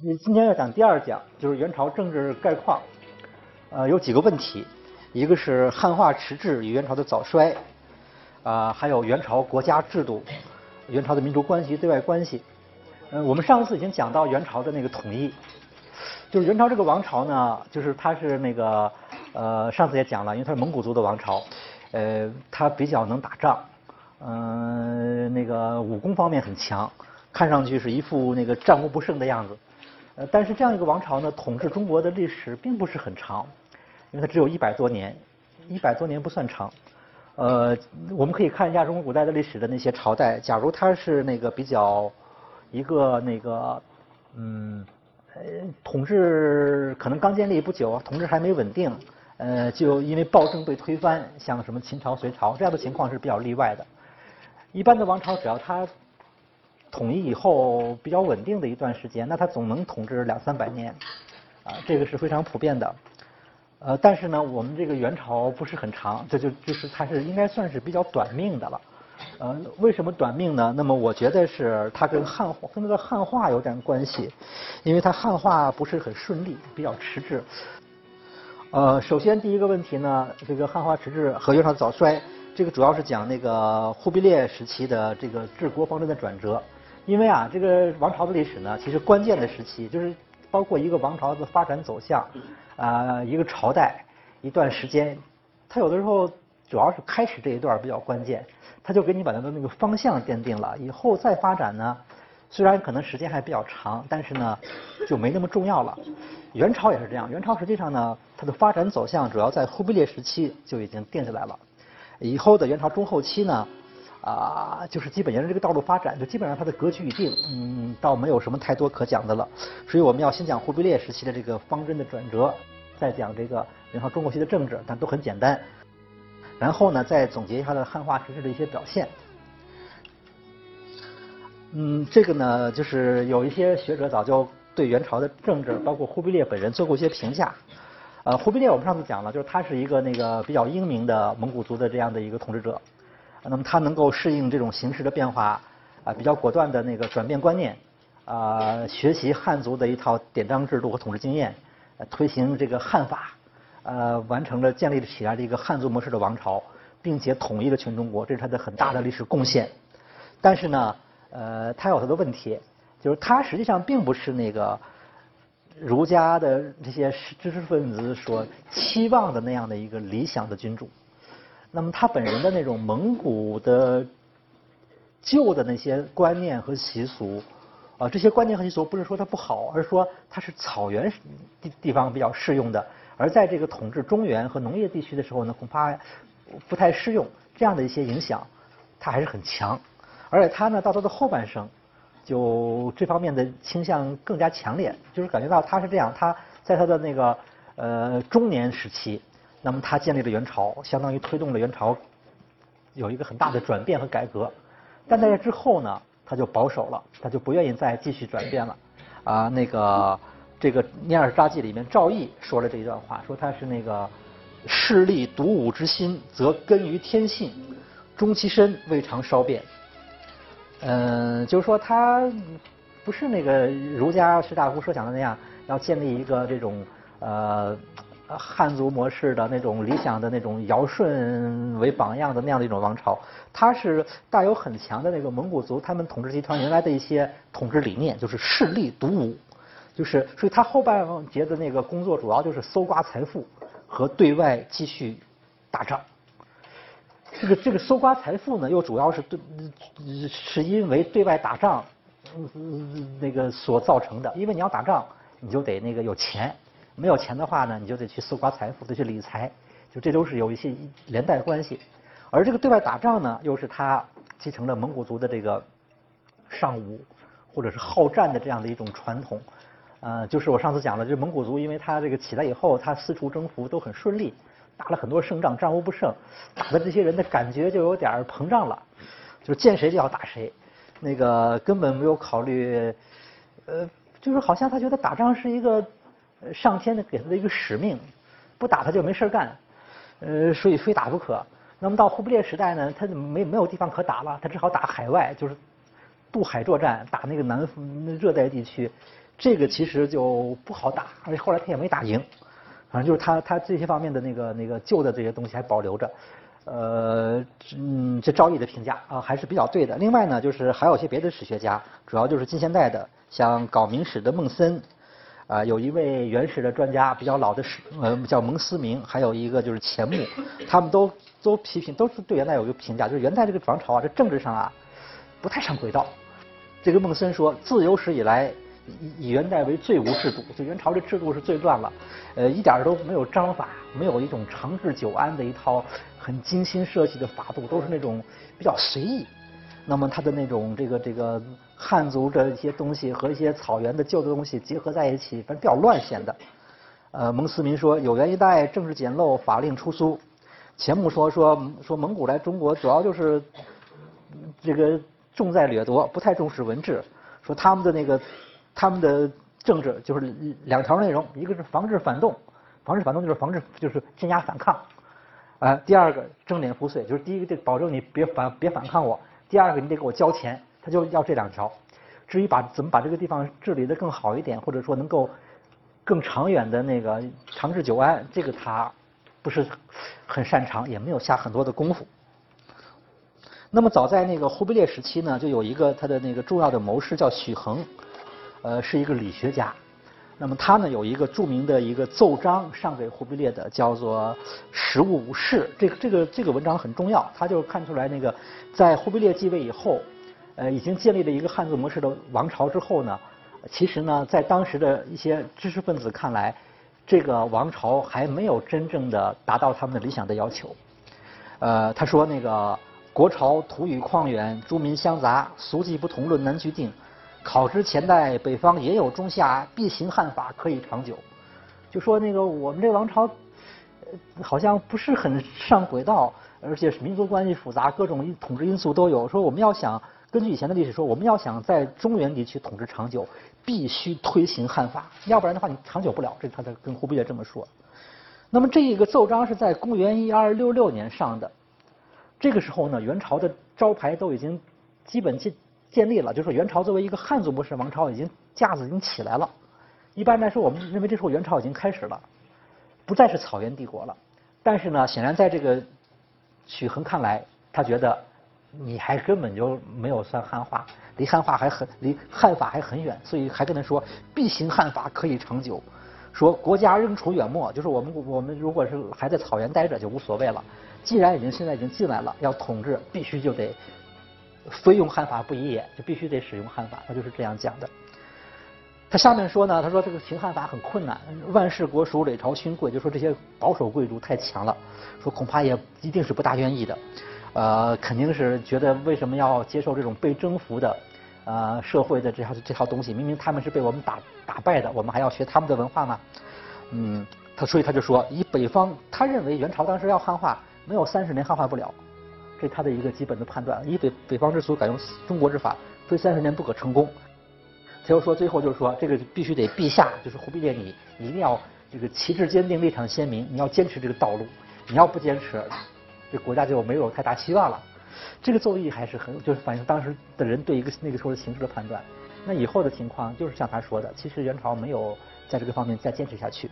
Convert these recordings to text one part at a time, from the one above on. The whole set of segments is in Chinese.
今天要讲第二讲，就是元朝政治概况。呃，有几个问题，一个是汉化迟滞与元朝的早衰，啊，还有元朝国家制度、元朝的民族关系、对外关系。嗯，我们上次已经讲到元朝的那个统一，就是元朝这个王朝呢，就是它是那个呃，上次也讲了，因为它是蒙古族的王朝，呃，它比较能打仗，嗯，那个武功方面很强，看上去是一副那个战无不胜的样子。呃，但是这样一个王朝呢，统治中国的历史并不是很长，因为它只有一百多年，一百多年不算长。呃，我们可以看一下中国古代的历史的那些朝代，假如它是那个比较一个那个嗯呃统治可能刚建立不久，统治还没稳定，呃，就因为暴政被推翻，像什么秦朝、隋朝这样的情况是比较例外的。一般的王朝只要它。统一以后比较稳定的一段时间，那他总能统治两三百年，啊，这个是非常普遍的。呃，但是呢，我们这个元朝不是很长，这就就是它是应该算是比较短命的了。呃，为什么短命呢？那么我觉得是它跟汉跟那个汉化有点关系，因为它汉化不是很顺利，比较迟滞。呃，首先第一个问题呢，这个汉化迟滞和元朝早衰，这个主要是讲那个忽必烈时期的这个治国方针的转折。因为啊，这个王朝的历史呢，其实关键的时期就是包括一个王朝的发展走向，啊，一个朝代一段时间，它有的时候主要是开始这一段比较关键，它就给你把它的那个方向奠定了，以后再发展呢，虽然可能时间还比较长，但是呢就没那么重要了。元朝也是这样，元朝实际上呢，它的发展走向主要在忽必烈时期就已经定下来了，以后的元朝中后期呢。啊，就是基本沿着这个道路发展，就基本上它的格局已定，嗯，倒没有什么太多可讲的了。所以我们要先讲忽必烈时期的这个方针的转折，再讲这个元朝中国期的政治，但都很简单。然后呢，再总结一下它的汉化实质的一些表现。嗯，这个呢，就是有一些学者早就对元朝的政治，包括忽必烈本人做过一些评价。呃，忽必烈我们上次讲了，就是他是一个那个比较英明的蒙古族的这样的一个统治者。那么他能够适应这种形势的变化，啊，比较果断的那个转变观念，啊，学习汉族的一套典章制度和统治经验，推行这个汉法，呃，完成了建立起来的一个汉族模式的王朝，并且统一了全中国，这是他的很大的历史贡献。但是呢，呃，他有他的问题，就是他实际上并不是那个儒家的这些知识分子所期望的那样的一个理想的君主。那么他本人的那种蒙古的旧的那些观念和习俗，啊，这些观念和习俗不是说它不好，而是说它是草原地地方比较适用的，而在这个统治中原和农业地区的时候呢，恐怕不太适用。这样的一些影响，他还是很强。而且他呢，到他的后半生，就这方面的倾向更加强烈，就是感觉到他是这样，他在他的那个呃中年时期。那么他建立了元朝，相当于推动了元朝有一个很大的转变和改革。但在这之后呢，他就保守了，他就不愿意再继续转变了。啊，那个这个《聂耳札记》里面赵翼说了这一段话，说他是那个势利独武之心，则根于天性，终其身未尝稍变。嗯，就是说他不是那个儒家士大夫设想的那样，要建立一个这种呃。呃汉族模式的那种理想的那种尧舜为榜样的那样的一种王朝，它是带有很强的那个蒙古族他们统治集团原来的一些统治理念，就是势力独武，就是所以他后半截的那个工作主要就是搜刮财富和对外继续打仗。这个这个搜刮财富呢，又主要是对是因为对外打仗那个所造成的，因为你要打仗，你就得那个有钱。没有钱的话呢，你就得去搜刮财富，得去理财，就这都是有一些连带关系。而这个对外打仗呢，又是他继承了蒙古族的这个尚武或者是好战的这样的一种传统。呃，就是我上次讲了，就是蒙古族，因为他这个起来以后，他四处征服都很顺利，打了很多胜仗，战无不胜，打的这些人的感觉就有点膨胀了，就见谁就要打谁，那个根本没有考虑，呃，就是好像他觉得打仗是一个。上天呢给他的一个使命，不打他就没事干，呃，所以非打不可。那么到忽必烈时代呢，他没没有地方可打了，他只好打海外，就是渡海作战，打那个南热带地区。这个其实就不好打，而且后来他也没打赢。反正就是他他这些方面的那个那个旧的这些东西还保留着。呃，嗯，这赵毅的评价啊还是比较对的。另外呢，就是还有一些别的史学家，主要就是近现代的，像搞明史的孟森，啊，有一位原始的专家，比较老的史，呃，叫蒙思明，还有一个就是钱穆，他们都都批评，都是对元代有一个评价，就是元代这个王朝啊，这政治上啊不太上轨道。这个孟森说，自有史以来。以以元代为最无制度，就元朝这制度是最乱了，呃，一点都没有章法，没有一种长治久安的一套很精心设计的法度，都是那种比较随意。那么他的那种这个这个汉族的一些东西和一些草原的旧的东西结合在一起，反正比较乱显的。呃，蒙思明说有元一代政治简陋，法令出苏。钱穆说说说蒙古来中国主要就是这个重在掠夺，不太重视文治，说他们的那个。他们的政治就是两条内容，一个是防止反动，防止反动就是防止就是镇压反抗，啊，第二个征敛赋税，就是第一个就保证你别反别反抗我，第二个你得给我交钱，他就要这两条。至于把怎么把这个地方治理的更好一点，或者说能够更长远的那个长治久安，这个他不是很擅长，也没有下很多的功夫。那么早在那个忽必烈时期呢，就有一个他的那个重要的谋士叫许衡。呃，是一个理学家。那么他呢有一个著名的一个奏章上给忽必烈的，叫做《实务事》。这个这个这个文章很重要，他就看出来那个在忽必烈继位以后，呃，已经建立了一个汉字模式的王朝之后呢，其实呢，在当时的一些知识分子看来，这个王朝还没有真正的达到他们的理想的要求。呃，他说那个国朝土与旷远，诸民相杂，俗迹不同，论难居定。考之前代北方也有中夏，必行汉法可以长久。就说那个我们这王朝，呃好像不是很上轨道，而且是民族关系复杂，各种统治因素都有。说我们要想根据以前的历史说，我们要想在中原地区统治长久，必须推行汉法，要不然的话你长久不了。这他在跟忽必烈这么说。那么这一个奏章是在公元一二六六年上的，这个时候呢，元朝的招牌都已经基本进。建立了，就是说元朝作为一个汉族模式王朝，已经架子已经起来了。一般来说，我们认为这时候元朝已经开始了，不再是草原帝国了。但是呢，显然在这个许衡看来，他觉得你还根本就没有算汉化，离汉化还很离汉法还很远，所以还跟他说必行汉法可以长久。说国家仍处远陌，就是我们我们如果是还在草原待着就无所谓了。既然已经现在已经进来了，要统治必须就得。非用汉法不宜也，就必须得使用汉法，他就是这样讲的。他下面说呢，他说这个行汉法很困难，万世国属累朝勋贵，就说这些保守贵族太强了，说恐怕也一定是不大愿意的，呃，肯定是觉得为什么要接受这种被征服的呃社会的这套这套东西？明明他们是被我们打打败的，我们还要学他们的文化吗？嗯，他所以他就说，以北方，他认为元朝当时要汉化，没有三十年汉化不了。这是他的一个基本的判断。以北北方之俗改用中国之法，非三十年不可成功。他又说，最后就是说，这个必须得陛下，就是忽必烈，你一定要这个旗帜坚定，立场鲜明，你要坚持这个道路。你要不坚持，这国家就没有太大希望了。这个奏议还是很，就是反映当时的人对一个那个时候的形势的判断。那以后的情况就是像他说的，其实元朝没有在这个方面再坚持下去。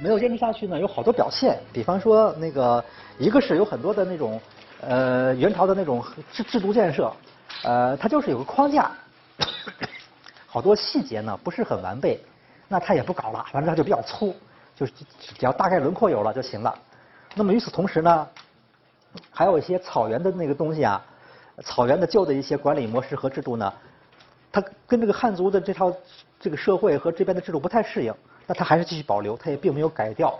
没有坚持下去呢，有好多表现。比方说，那个一个是有很多的那种，呃，元朝的那种制制度建设，呃，它就是有个框架，好多细节呢不是很完备，那他也不搞了，反正他就比较粗，就是只要大概轮廓有了就行了。那么与此同时呢，还有一些草原的那个东西啊，草原的旧的一些管理模式和制度呢，它跟这个汉族的这套这个社会和这边的制度不太适应。那它还是继续保留，它也并没有改掉，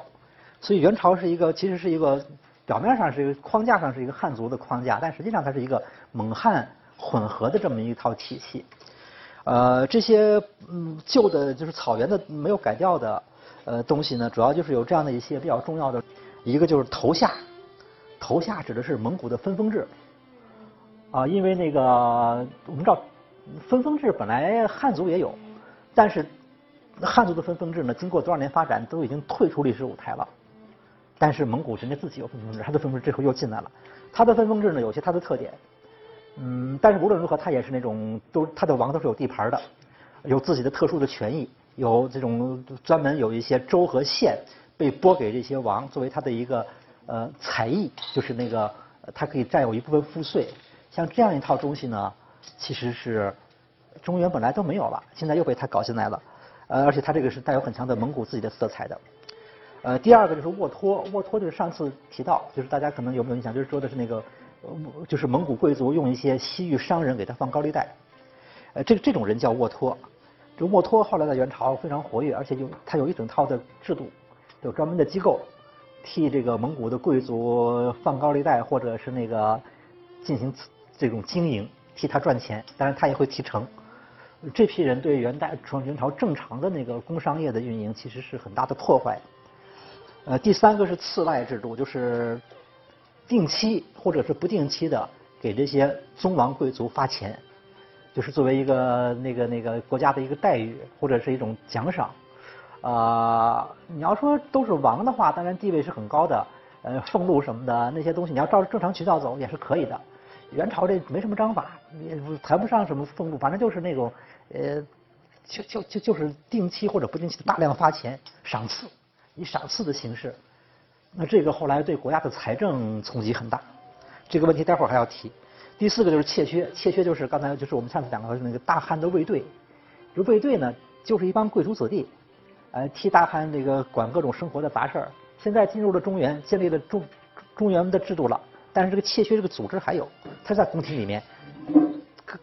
所以元朝是一个，其实是一个表面上是一个框架上是一个汉族的框架，但实际上它是一个蒙汉混合的这么一套体系。呃，这些嗯旧的就是草原的没有改掉的呃东西呢，主要就是有这样的一些比较重要的，一个就是头下，头下指的是蒙古的分封制啊，因为那个我们知道分封制本来汉族也有，但是。那汉族的分封制呢？经过多少年发展，都已经退出历史舞台了。但是蒙古人家自己有分封制，他的分封制最后又进来了。他的分封制呢，有些他的特点。嗯，但是无论如何，他也是那种都他的王都是有地盘的。有自己的特殊的权益，有这种专门有一些州和县被拨给这些王作为他的一个呃财役，就是那个他可以占有一部分赋税。像这样一套东西呢，其实是中原本来都没有了，现在又被他搞进来了。呃，而且他这个是带有很强的蒙古自己的色彩的。呃，第二个就是沃托，沃托就是上次提到，就是大家可能有没有印象，就是说的是那个，呃就是蒙古贵族用一些西域商人给他放高利贷，呃，这这种人叫沃托。这沃托后来在元朝非常活跃，而且有他有一整套的制度，有专门的机构替这个蒙古的贵族放高利贷，或者是那个进行这种经营，替他赚钱，当然他也会提成。这批人对元代从元朝正常的那个工商业的运营其实是很大的破坏。呃，第三个是赐赖制度，就是定期或者是不定期的给这些宗王贵族发钱，就是作为一个那个那个国家的一个待遇或者是一种奖赏。啊，你要说都是王的话，当然地位是很高的，呃，俸禄什么的那些东西，你要照正常渠道走也是可以的。元朝这没什么章法，也谈不上什么俸禄，反正就是那种，呃，就就就就是定期或者不定期的大量发钱赏赐，以赏赐的形式。那这个后来对国家的财政冲击很大，这个问题待会儿还要提。第四个就是窃缺，窃缺就是刚才就是我们上次讲的那个大汉的卫队，这卫队呢就是一帮贵族子弟，呃，替大汉这个管各种生活的杂事儿。现在进入了中原，建立了中中原的制度了。但是这个窃缺这个组织还有，他在宫廷里面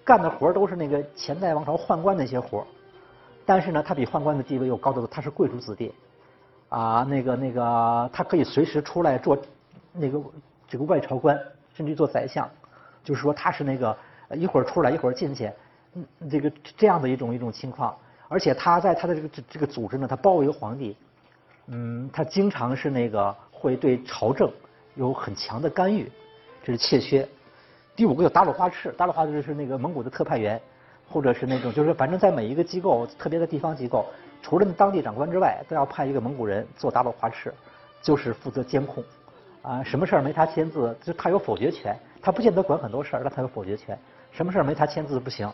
干的活都是那个前代王朝宦官那些活但是呢，他比宦官的地位又高得多，他是贵族子弟，啊，那个那个，他可以随时出来做那个这个外朝官，甚至做宰相，就是说他是那个一会儿出来一会儿进去，嗯，这个这样的一种一种情况，而且他在他的这个这个组织呢，他包围皇帝，嗯，他经常是那个会对朝政有很强的干预。这是窃薛，第五个叫达鲁花赤，达鲁花赤是那个蒙古的特派员，或者是那种就是反正在每一个机构，特别的地方机构，除了当地长官之外，都要派一个蒙古人做达鲁花赤，就是负责监控，啊，什么事儿没他签字，就他有否决权，他不见得管很多事儿，但他有否决权，什么事儿没他签字不行。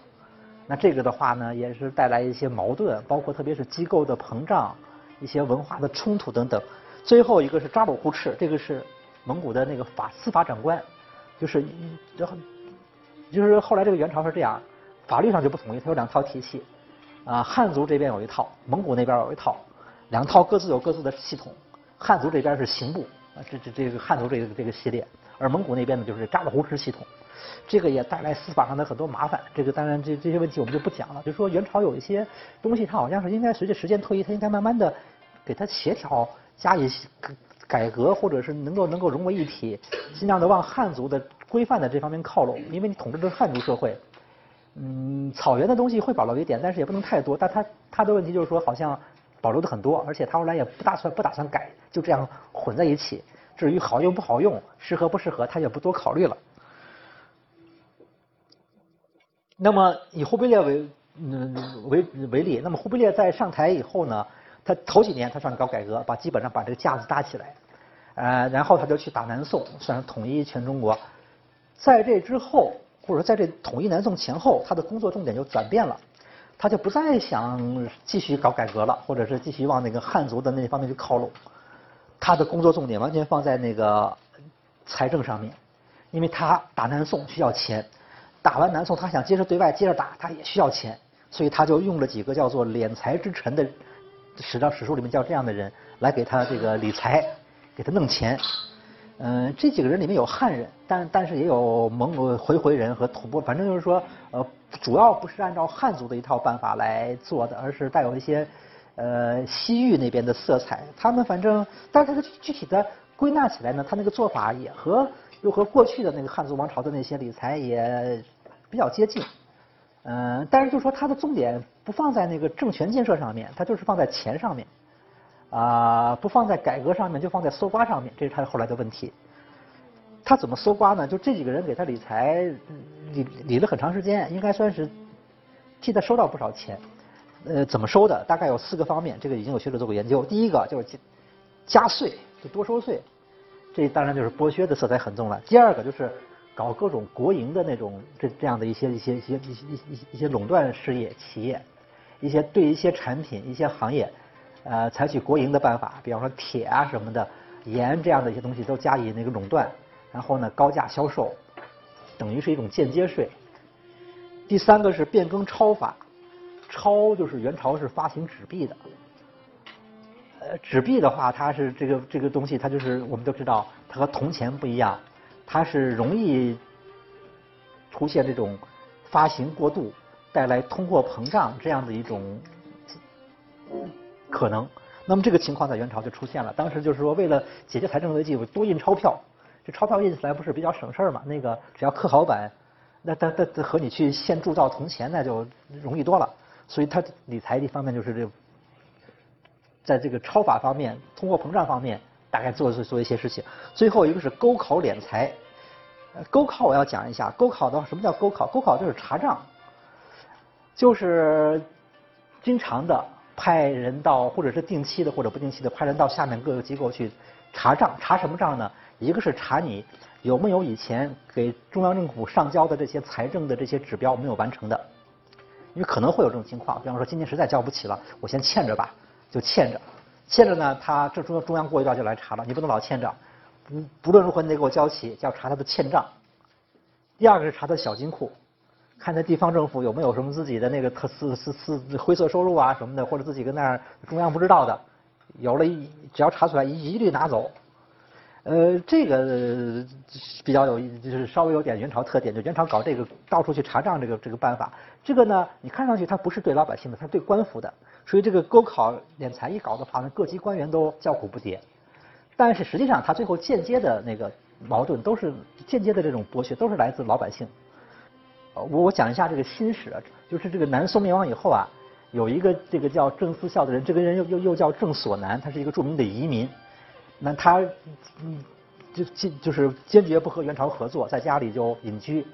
那这个的话呢，也是带来一些矛盾，包括特别是机构的膨胀，一些文化的冲突等等。最后一个是扎鲁忽赤，这个是蒙古的那个法司法长官。就是，然后就是后来这个元朝是这样，法律上就不统一，它有两套体系，啊，汉族这边有一套，蒙古那边有一套，两套各自有各自的系统。汉族这边是刑部，啊，这这这个汉族这个这个系列，而蒙古那边呢就是扎勒胡赤系统，这个也带来司法上的很多麻烦。这个当然这这些问题我们就不讲了。就说元朝有一些东西，它好像是应该随着时间推移，它应该慢慢的给它协调加以。改革或者是能够能够融为一体，尽量的往汉族的规范的这方面靠拢，因为你统治的是汉族社会，嗯，草原的东西会保留一点，但是也不能太多。但他他的问题就是说，好像保留的很多，而且他后来也不打算不打算改，就这样混在一起。至于好用不好用，适合不适合，他也不多考虑了。那么以忽必烈为嗯为为例，那么忽必烈在上台以后呢？他头几年他算搞改革，把基本上把这个架子搭起来，呃，然后他就去打南宋，算是统一全中国。在这之后，或者说在这统一南宋前后，他的工作重点就转变了，他就不再想继续搞改革了，或者是继续往那个汉族的那方面去靠拢。他的工作重点完全放在那个财政上面，因为他打南宋需要钱，打完南宋他想接着对外接着打，他也需要钱，所以他就用了几个叫做敛财之臣的。史料史书里面叫这样的人来给他这个理财，给他弄钱。嗯，这几个人里面有汉人，但但是也有蒙古回回人和吐蕃，反正就是说，呃，主要不是按照汉族的一套办法来做的，而是带有一些呃西域那边的色彩。他们反正，但是他的具体的归纳起来呢，他那个做法也和又和过去的那个汉族王朝的那些理财也比较接近。嗯，但是就说他的重点不放在那个政权建设上面，他就是放在钱上面，啊，不放在改革上面，就放在搜刮上面，这是他后来的问题。他怎么搜刮呢？就这几个人给他理财理理了很长时间，应该算是替他收到不少钱。呃，怎么收的？大概有四个方面，这个已经有学者做过研究。第一个就是加税，就多收税，这当然就是剥削的色彩很重了。第二个就是。搞各种国营的那种这这样的一些一些一些一些一些一些垄断事业企业，一些对一些产品、一些行业，呃，采取国营的办法，比方说铁啊什么的、盐这样的一些东西都加以那个垄断，然后呢高价销售，等于是一种间接税。第三个是变更钞法，钞就是元朝是发行纸币的。呃，纸币的话，它是这个这个东西，它就是我们都知道，它和铜钱不一样，它是容易出现这种发行过度，带来通货膨胀这样的一种可能。那么这个情况在元朝就出现了。当时就是说，为了解决财政危机，我多印钞票。这钞票印起来不是比较省事儿嘛？那个只要刻好版，那它它和你去现铸造铜钱那就容易多了。所以它理财一方面就是这。在这个钞法方面、通货膨胀方面，大概做做做一些事情。最后一个是勾考敛财，勾考我要讲一下。勾考的话，什么叫勾考？勾考就是查账，就是经常的派人到，或者是定期的或者不定期的派人到下面各个机构去查账。查什么账呢？一个是查你有没有以前给中央政府上交的这些财政的这些指标没有完成的，因为可能会有这种情况。比方说今年实在交不起了，我先欠着吧。就欠着，欠着呢，他这中中央过一段就来查了，你不能老欠着，不不论如何你得给我交齐，就要查他的欠账。第二个是查他的小金库，看那地方政府有没有什么自己的那个特私私私灰色收入啊什么的，或者自己跟那儿中央不知道的，有了一只要查出来一一律拿走。呃，这个比较有，就是稍微有点元朝特点，就元朝搞这个到处去查账这个这个办法。这个呢，你看上去它不是对老百姓的，它是对官府的。所以这个勾考敛财一搞的话呢，各级官员都叫苦不迭。但是实际上，他最后间接的那个矛盾都是间接的这种剥削，都是来自老百姓。我我讲一下这个新史，就是这个南宋灭亡以后啊，有一个这个叫郑思孝的人，这个人又又又叫郑所南，他是一个著名的移民。那他嗯就坚就是坚决不和元朝合作，在家里就隐居。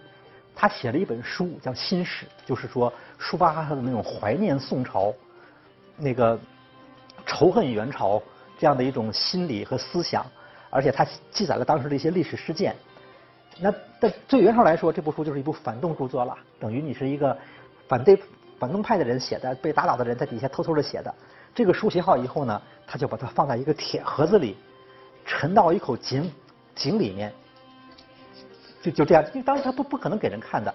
他写了一本书叫《新史》，就是说抒发他的那种怀念宋朝。那个仇恨元朝这样的一种心理和思想，而且他记载了当时的一些历史事件。那在对元朝来说，这部书就是一部反动著作了，等于你是一个反对反动派的人写的，被打倒的人在底下偷偷的写的。这个书写好以后呢，他就把它放在一个铁盒子里，沉到一口井井里面，就就这样，因为当时他不不可能给人看的。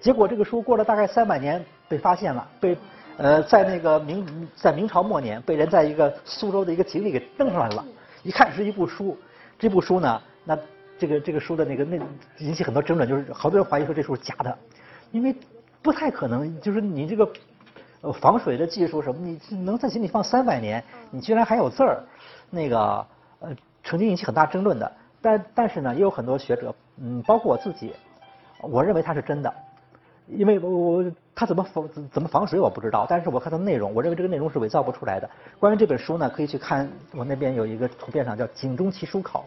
结果这个书过了大概三百年被发现了，被。呃，在那个明在明朝末年，被人在一个苏州的一个井里给蹬上来了。一看是一部书，这部书呢，那这个这个书的那个那引起很多争论，就是好多人怀疑说这书是假的，因为不太可能，就是你这个呃防水的技术什么，你能在井里放三百年，你居然还有字儿，那个呃曾经引起很大争论的。但但是呢，也有很多学者，嗯，包括我自己，我认为它是真的。因为我我它怎么防怎么防水我不知道，但是我看它内容，我认为这个内容是伪造不出来的。关于这本书呢，可以去看我那边有一个图片上叫《井中奇书考》，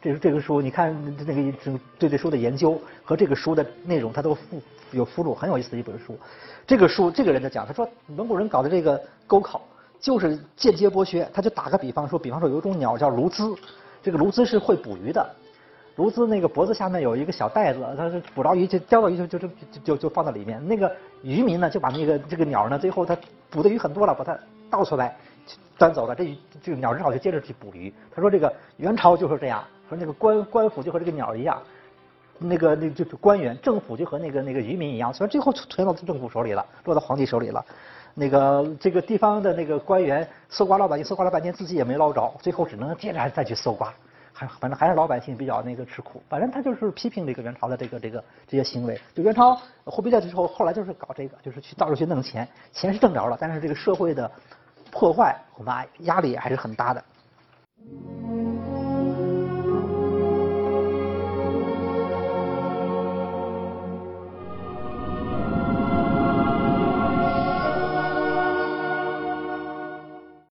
这这个书你看那个对这书的研究和这个书的内容，它都附有附录，很有意思的一本书。这个书这个人在讲，他说蒙古人搞的这个沟考就是间接剥削。他就打个比方说，比方说有一种鸟叫鸬鹚，这个鸬鹚是会捕鱼的。鸬鹚那个脖子下面有一个小袋子，它是捕着鱼就叼到鱼就就就就就放到里面。那个渔民呢就把那个这个鸟呢，最后他捕的鱼很多了，把它倒出来端走了。这这个鸟只好就接着去捕鱼。他说这个元朝就是这样，说那个官官府就和这个鸟一样，那个那就是官员政府就和那个那个渔民一样，所以最后存到政府手里了，落到皇帝手里了。那个这个地方的那个官员搜刮老百姓，搜刮了半天自己也没捞着，最后只能接着再去搜刮。还反正还是老百姓比较那个吃苦，反正他就是批评这个元朝的这个这个这些行为。就元朝货币在之后，后来就是搞这个，就是去到处去弄钱，钱是挣着了，但是这个社会的破坏恐怕压力还是很大的。